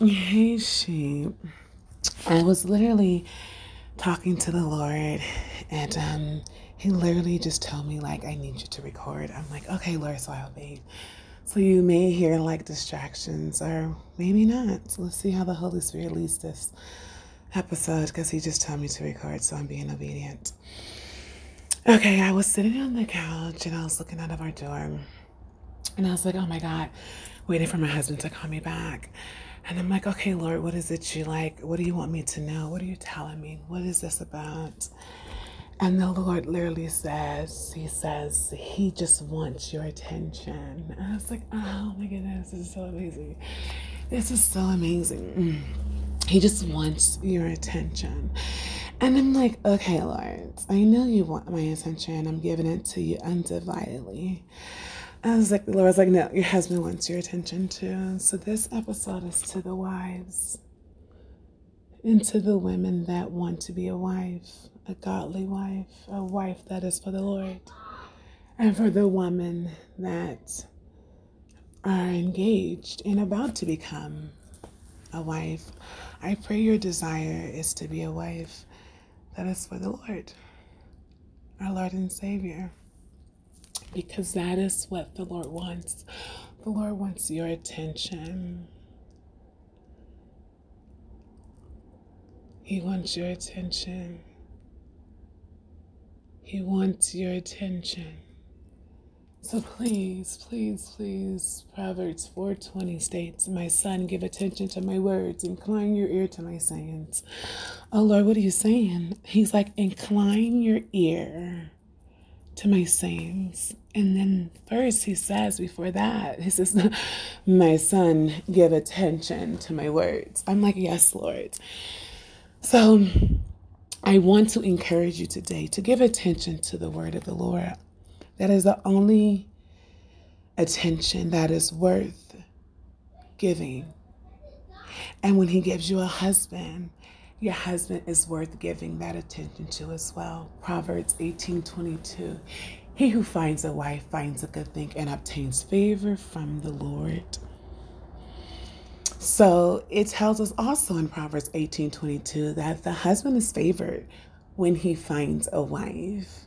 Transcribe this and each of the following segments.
Hey, sheep. I was literally talking to the Lord, and um, He literally just told me, like, I need you to record. I'm like, okay, Lord, so I obeyed. So you may hear like distractions, or maybe not. So let's see how the Holy Spirit leads this episode, because He just told me to record, so I'm being obedient. Okay, I was sitting on the couch and I was looking out of our door, and I was like, oh my God, waiting for my husband to call me back. And I'm like, okay, Lord, what is it you like? What do you want me to know? What are you telling me? What is this about? And the Lord literally says, He says, He just wants your attention. And I was like, oh my goodness, this is so amazing. This is so amazing. Mm. He just wants your attention. And I'm like, okay, Lord, I know you want my attention. I'm giving it to you undividedly. I was like, the Lord was like, no, your husband wants your attention too. So this episode is to the wives and to the women that want to be a wife, a godly wife, a wife that is for the Lord, and for the women that are engaged and about to become a wife. I pray your desire is to be a wife that is for the Lord, our Lord and Savior because that is what the Lord wants. The Lord wants your attention. He wants your attention. He wants your attention. So please, please, please, Proverbs 4:20 states, "My son, give attention to my words, incline your ear to my sayings." Oh Lord, what are you saying? He's like, "Incline your ear to my sayings. And then first he says before that, he says, My son, give attention to my words. I'm like, Yes, Lord. So I want to encourage you today to give attention to the word of the Lord. That is the only attention that is worth giving. And when he gives you a husband, your husband is worth giving that attention to as well. Proverbs 18:22. He who finds a wife finds a good thing and obtains favor from the Lord. So it tells us also in Proverbs 18:22 that the husband is favored when he finds a wife.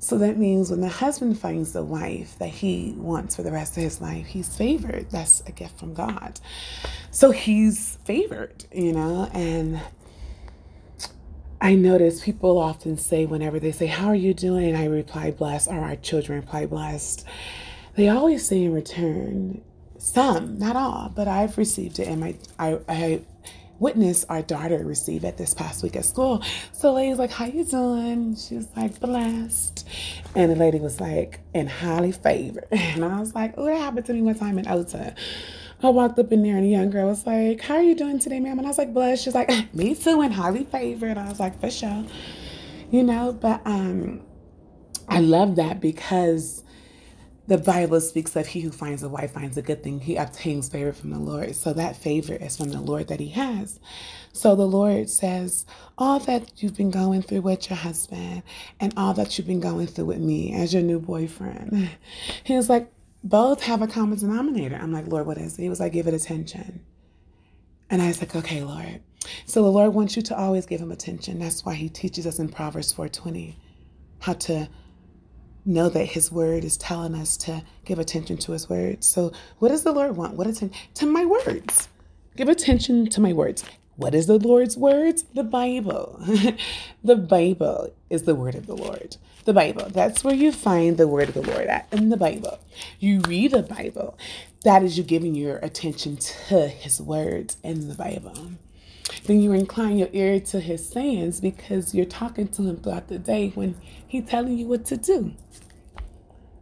So that means when the husband finds the wife that he wants for the rest of his life, he's favored. That's a gift from God. So he's favored, you know, and I notice people often say, whenever they say, How are you doing? I reply, Blessed, or our children reply, Blessed. They always say in return, some, not all, but I've received it, and my I, I witnessed our daughter receive it this past week at school. So the lady's like, How you doing? She was like, Blessed. And the lady was like, And highly favored. And I was like, Oh, that happened to me one time in Ota. I walked up in there and a young girl was like, How are you doing today, ma'am? And I was like, Blessed. She's like, Me too, and highly favored. I was like, For sure. You know, but um, I love that because the Bible speaks of he who finds a wife finds a good thing. He obtains favor from the Lord. So that favor is from the Lord that he has. So the Lord says, all that you've been going through with your husband and all that you've been going through with me as your new boyfriend. He was like, both have a common denominator. I'm like, Lord, what is it? He was like, give it attention. And I was like, okay, Lord. So the Lord wants you to always give him attention. That's why he teaches us in Proverbs 4:20 how to know that his word is telling us to give attention to his words. So what does the Lord want? What attention to my words? Give attention to my words. What is the Lord's words? The Bible. the Bible is the word of the Lord. The Bible. That's where you find the word of the Lord at in the Bible. You read the Bible. That is you giving your attention to his words in the Bible. Then you incline your ear to his sayings because you're talking to him throughout the day when he's telling you what to do.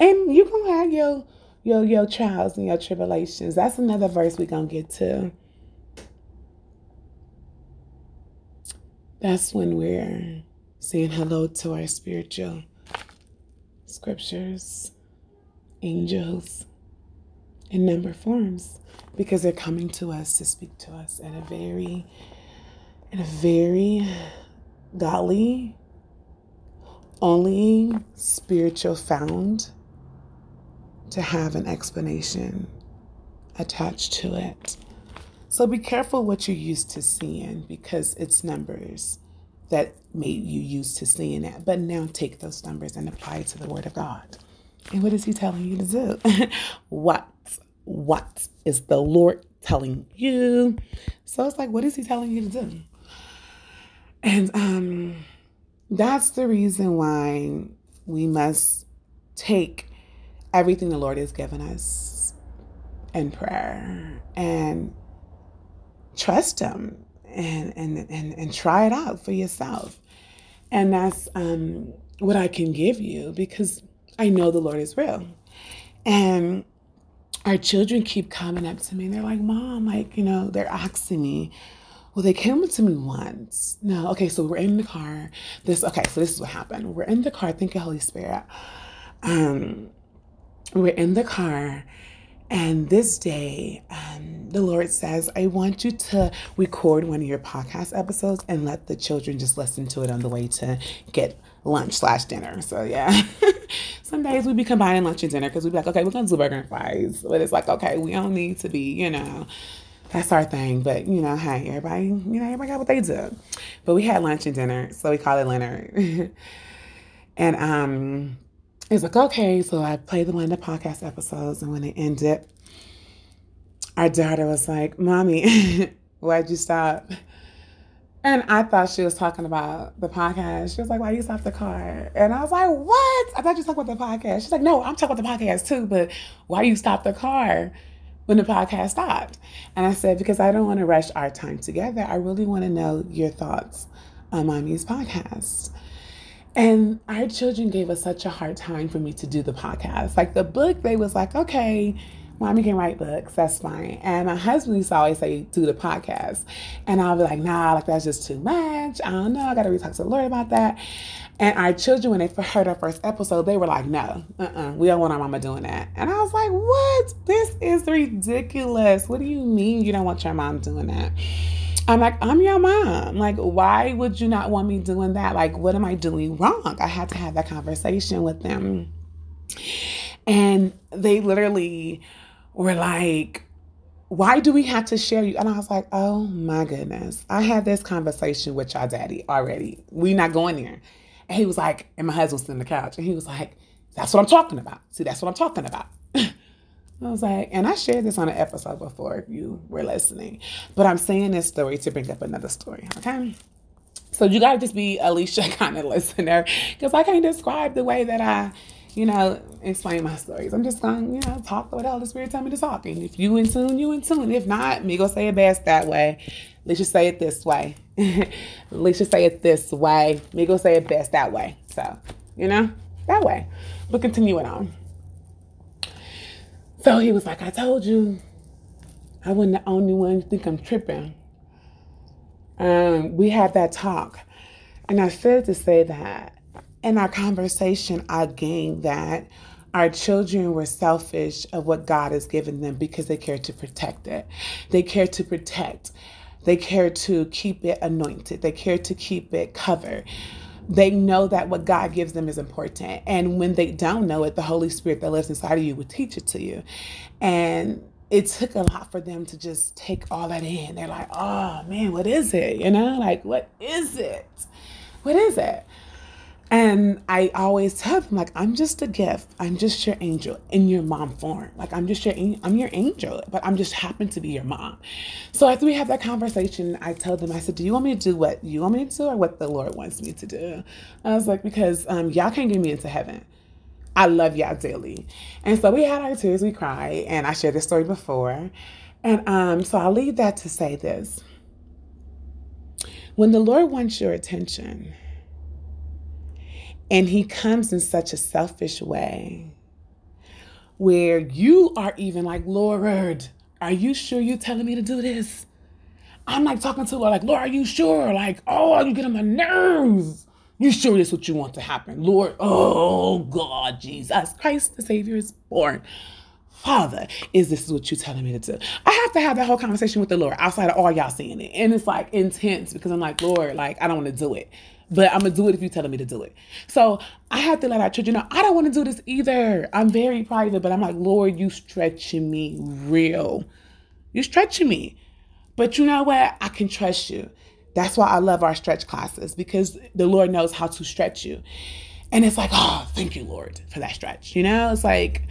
And you're gonna have your your your trials and your tribulations. That's another verse we're gonna get to. That's when we're saying hello to our spiritual scriptures, angels, in number forms, because they're coming to us to speak to us in a very, in a very godly, only spiritual found to have an explanation attached to it. So be careful what you're used to seeing because it's numbers that made you used to seeing that. But now take those numbers and apply it to the Word of God. And what is He telling you to do? what? What is the Lord telling you? So it's like, what is He telling you to do? And um, that's the reason why we must take everything the Lord has given us in prayer and trust Him and and and, and try it out for yourself. And that's um, what I can give you because I know the Lord is real. And our children keep coming up to me and they're like, Mom, like, you know, they're asking me, well, they came up to me once. No, okay, so we're in the car. This okay, so this is what happened. We're in the car, thank you, Holy Spirit. Um, we're in the car and this day, um, the Lord says, I want you to record one of your podcast episodes and let the children just listen to it on the way to get lunch slash dinner. So, yeah. Some days we'd be combining lunch and dinner because we'd be like, okay, we're to do burger and fries. But it's like, okay, we don't need to be, you know, that's our thing. But, you know, hey, everybody, you know, everybody got what they do. But we had lunch and dinner. So we call it Leonard. and, um, it's like, okay, so I played the one of the podcast episodes, and when they end it our daughter was like, Mommy, why'd you stop? And I thought she was talking about the podcast. She was like, Why you stop the car? And I was like, What? I thought you were talking about the podcast. She's like, No, I'm talking about the podcast too, but why you stop the car when the podcast stopped? And I said, Because I don't want to rush our time together. I really want to know your thoughts on Mommy's podcast. And our children gave us such a hard time for me to do the podcast. Like the book, they was like, okay, mommy can write books, that's fine. And my husband used to always say, do the podcast. And I'll be like, nah, like that's just too much. I don't know, I gotta talk to the Lord about that. And our children, when they heard our first episode, they were like, no, uh-uh, we don't want our mama doing that. And I was like, what? This is ridiculous. What do you mean you don't want your mom doing that? I'm like, I'm your mom. Like, why would you not want me doing that? Like, what am I doing wrong? I had to have that conversation with them. And they literally were like, why do we have to share you? And I was like, oh my goodness. I had this conversation with your daddy already. We not going there. And he was like, and my husband's sitting on the couch, and he was like, that's what I'm talking about. See, that's what I'm talking about. I was like, and I shared this on an episode before if you were listening, but I'm saying this story to bring up another story, okay? So you got to just be Alicia kind of listener because I can't describe the way that I, you know, explain my stories. I'm just to, you know, talk the way the Holy Spirit tell me to talk. And if you in tune, you in tune. If not, me go say it best that way. Let's just say it this way. Let's just say it this way. Me go say it best that way. So, you know, that way. But continuing on. So he was like, I told you I wasn't the only one you think I'm tripping. Um, we had that talk. And I said to say that in our conversation, I gained that our children were selfish of what God has given them because they care to protect it. They care to protect. They care to keep it anointed. They care to keep it covered they know that what God gives them is important. And when they don't know it, the Holy Spirit that lives inside of you will teach it to you. And it took a lot for them to just take all that in. They're like, oh man, what is it? You know, like, what is it? What is it? And I always tell them, like, I'm just a gift. I'm just your angel in your mom form. Like, I'm just your, I'm your angel, but I'm just happen to be your mom. So after we have that conversation, I tell them, I said, do you want me to do what you want me to do or what the Lord wants me to do? I was like, because um, y'all can't get me into heaven. I love y'all dearly. And so we had our tears, we cried, and I shared this story before. And um, so I'll leave that to say this. When the Lord wants your attention, and he comes in such a selfish way where you are even like, Lord, are you sure you're telling me to do this? I'm like talking to Lord, like, Lord, are you sure? Like, oh, you get on my nerves. You sure this is what you want to happen? Lord, oh God, Jesus Christ, the Savior is born. Father, is this what you're telling me to do? I have to have that whole conversation with the Lord outside of all y'all seeing it. And it's like intense because I'm like, Lord, like, I don't want to do it but I'm gonna do it if you're telling me to do it. So I have to let our children know I don't want to do this either. I'm very private, but I'm like, Lord, you stretching me real. You're stretching me. But you know what? I can trust you. That's why I love our stretch classes because the Lord knows how to stretch you. And it's like, oh, thank you, Lord, for that stretch. You know, it's like,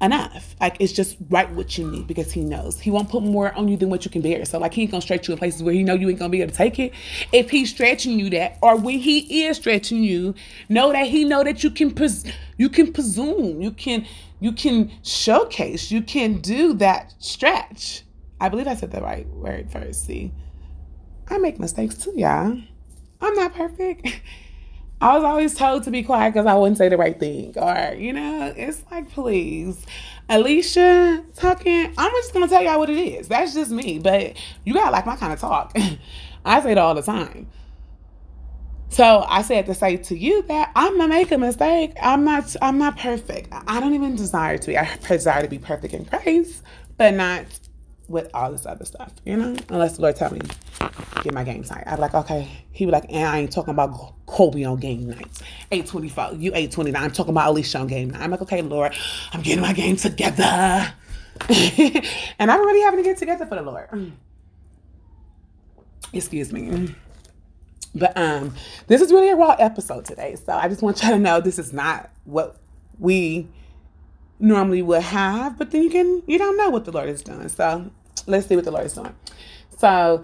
enough. Like it's just right what you need because he knows he won't put more on you than what you can bear. So like he ain't gonna stretch you in places where he know you ain't gonna be able to take it. If he's stretching you that, or when he is stretching you, know that he know that you can pres- you can presume, you can you can showcase, you can do that stretch. I believe I said the right word first. See, I make mistakes too, y'all. I'm not perfect. I was always told to be quiet because I wouldn't say the right thing. Or, you know, it's like, please. Alicia talking, I'm just going to tell y'all what it is. That's just me. But you got to like my kind of talk. I say it all the time. So I said to say to you that I'm gonna make a mistake. I'm not I'm not perfect. I don't even desire to be. I desire to be perfect in Christ, but not with all this other stuff, you know? Unless the Lord tell me, get my game night. I'd be like, okay. He be like, and I ain't talking about Kobe on game nights. 824, you 829. I'm talking about Alicia on game night. I'm like, okay, Lord, I'm getting my game together. and I'm really having to get together for the Lord. Excuse me. But um, this is really a raw episode today. So I just want y'all to know this is not what we normally would have, but then you can you don't know what the Lord is doing. So let's see what the Lord is doing. So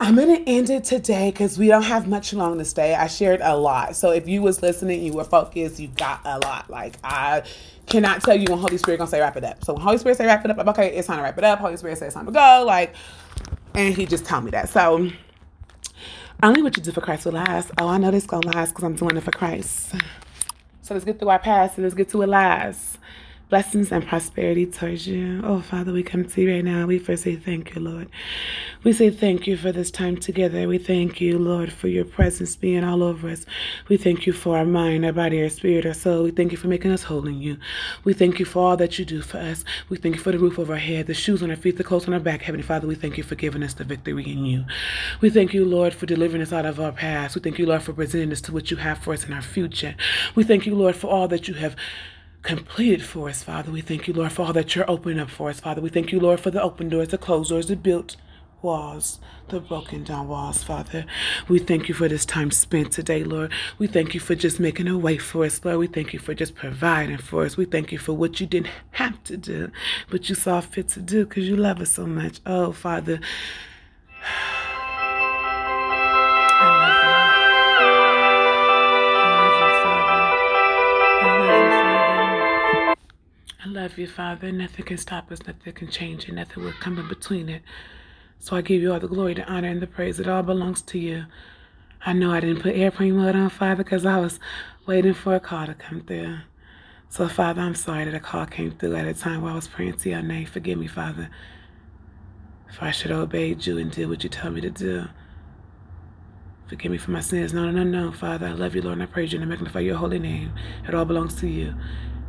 I'm gonna end it today because we don't have much long to stay. I shared a lot. So if you was listening, you were focused, you got a lot. Like I cannot tell you when Holy Spirit gonna say wrap it up. So when Holy Spirit say wrap it up, I'm okay, it's time to wrap it up. Holy Spirit says it's time to go. Like, and he just told me that. So only what you do for Christ will last. Oh, I know this gonna last because I'm doing it for Christ. So let's get through our past and let's get to it last blessings and prosperity towards you. Oh, Father, we come to you right now. We first say thank you, Lord. We say thank you for this time together. We thank you, Lord, for your presence being all over us. We thank you for our mind, our body, our spirit, our soul. We thank you for making us whole in you. We thank you for all that you do for us. We thank you for the roof over our head, the shoes on our feet, the clothes on our back. Heavenly Father, we thank you for giving us the victory in you. We thank you, Lord, for delivering us out of our past. We thank you, Lord, for presenting us to what you have for us in our future. We thank you, Lord, for all that you have completed for us, Father. We thank you, Lord, for all that you're opening up for us, Father. We thank you, Lord, for the open doors, the closed doors, the built walls, the broken down walls, Father. We thank you for this time spent today, Lord. We thank you for just making a way for us, Lord. We thank you for just providing for us. We thank you for what you didn't have to do, but you saw fit to do because you love us so much. Oh, Father. Love you, Father. Nothing can stop us, nothing can change it, nothing will come in between it. So I give you all the glory, the honor, and the praise. It all belongs to you. I know I didn't put airplane mode on, Father, because I was waiting for a call to come through. So, Father, I'm sorry that a call came through at a time while I was praying to your name. Forgive me, Father, if I should have obeyed you and did what you told me to do. Forgive me for my sins, No, no, no, Father. I love you, Lord, and I praise you and I magnify your holy name. It all belongs to you.